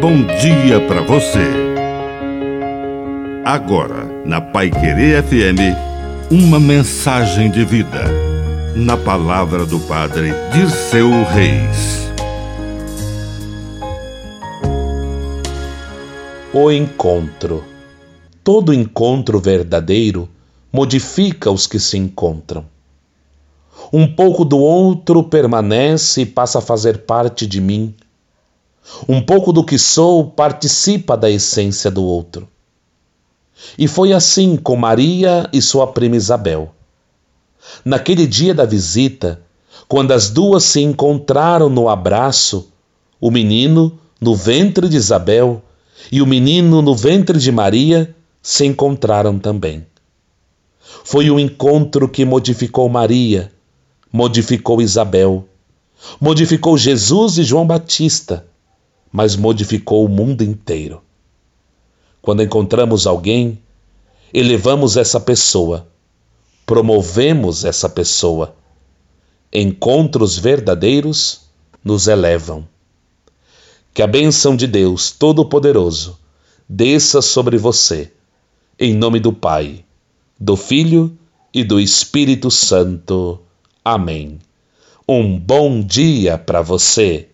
bom dia para você. Agora, na Pai Querer FM, uma mensagem de vida. Na palavra do Padre Dirceu Reis. O encontro. Todo encontro verdadeiro modifica os que se encontram. Um pouco do outro permanece e passa a fazer parte de mim um pouco do que sou participa da essência do outro. E foi assim com Maria e sua prima Isabel. Naquele dia da visita, quando as duas se encontraram no abraço, o menino no ventre de Isabel e o menino no ventre de Maria se encontraram também. Foi um encontro que modificou Maria, modificou Isabel, modificou Jesus e João Batista mas modificou o mundo inteiro. Quando encontramos alguém, elevamos essa pessoa, promovemos essa pessoa. Encontros verdadeiros nos elevam. Que a bênção de Deus Todo-Poderoso desça sobre você, em nome do Pai, do Filho e do Espírito Santo. Amém. Um bom dia para você.